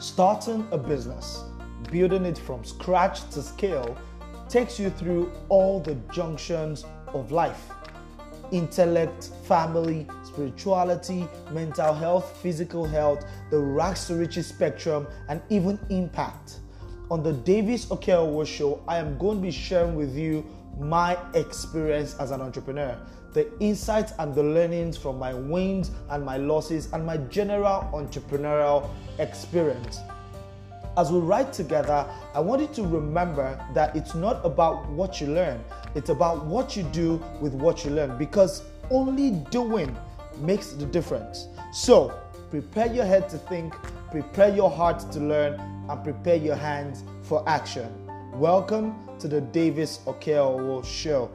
Starting a business, building it from scratch to scale, takes you through all the junctions of life intellect, family, spirituality, mental health, physical health, the rags to riches spectrum, and even impact. On the Davies Okeowo Show, I am going to be sharing with you my experience as an entrepreneur, the insights and the learnings from my wins and my losses, and my general entrepreneurial experience. As we write together, I want you to remember that it's not about what you learn, it's about what you do with what you learn because only doing makes the difference. So, prepare your head to think, prepare your heart to learn, and prepare your hands for action. Welcome to the Davies Okeowo Show.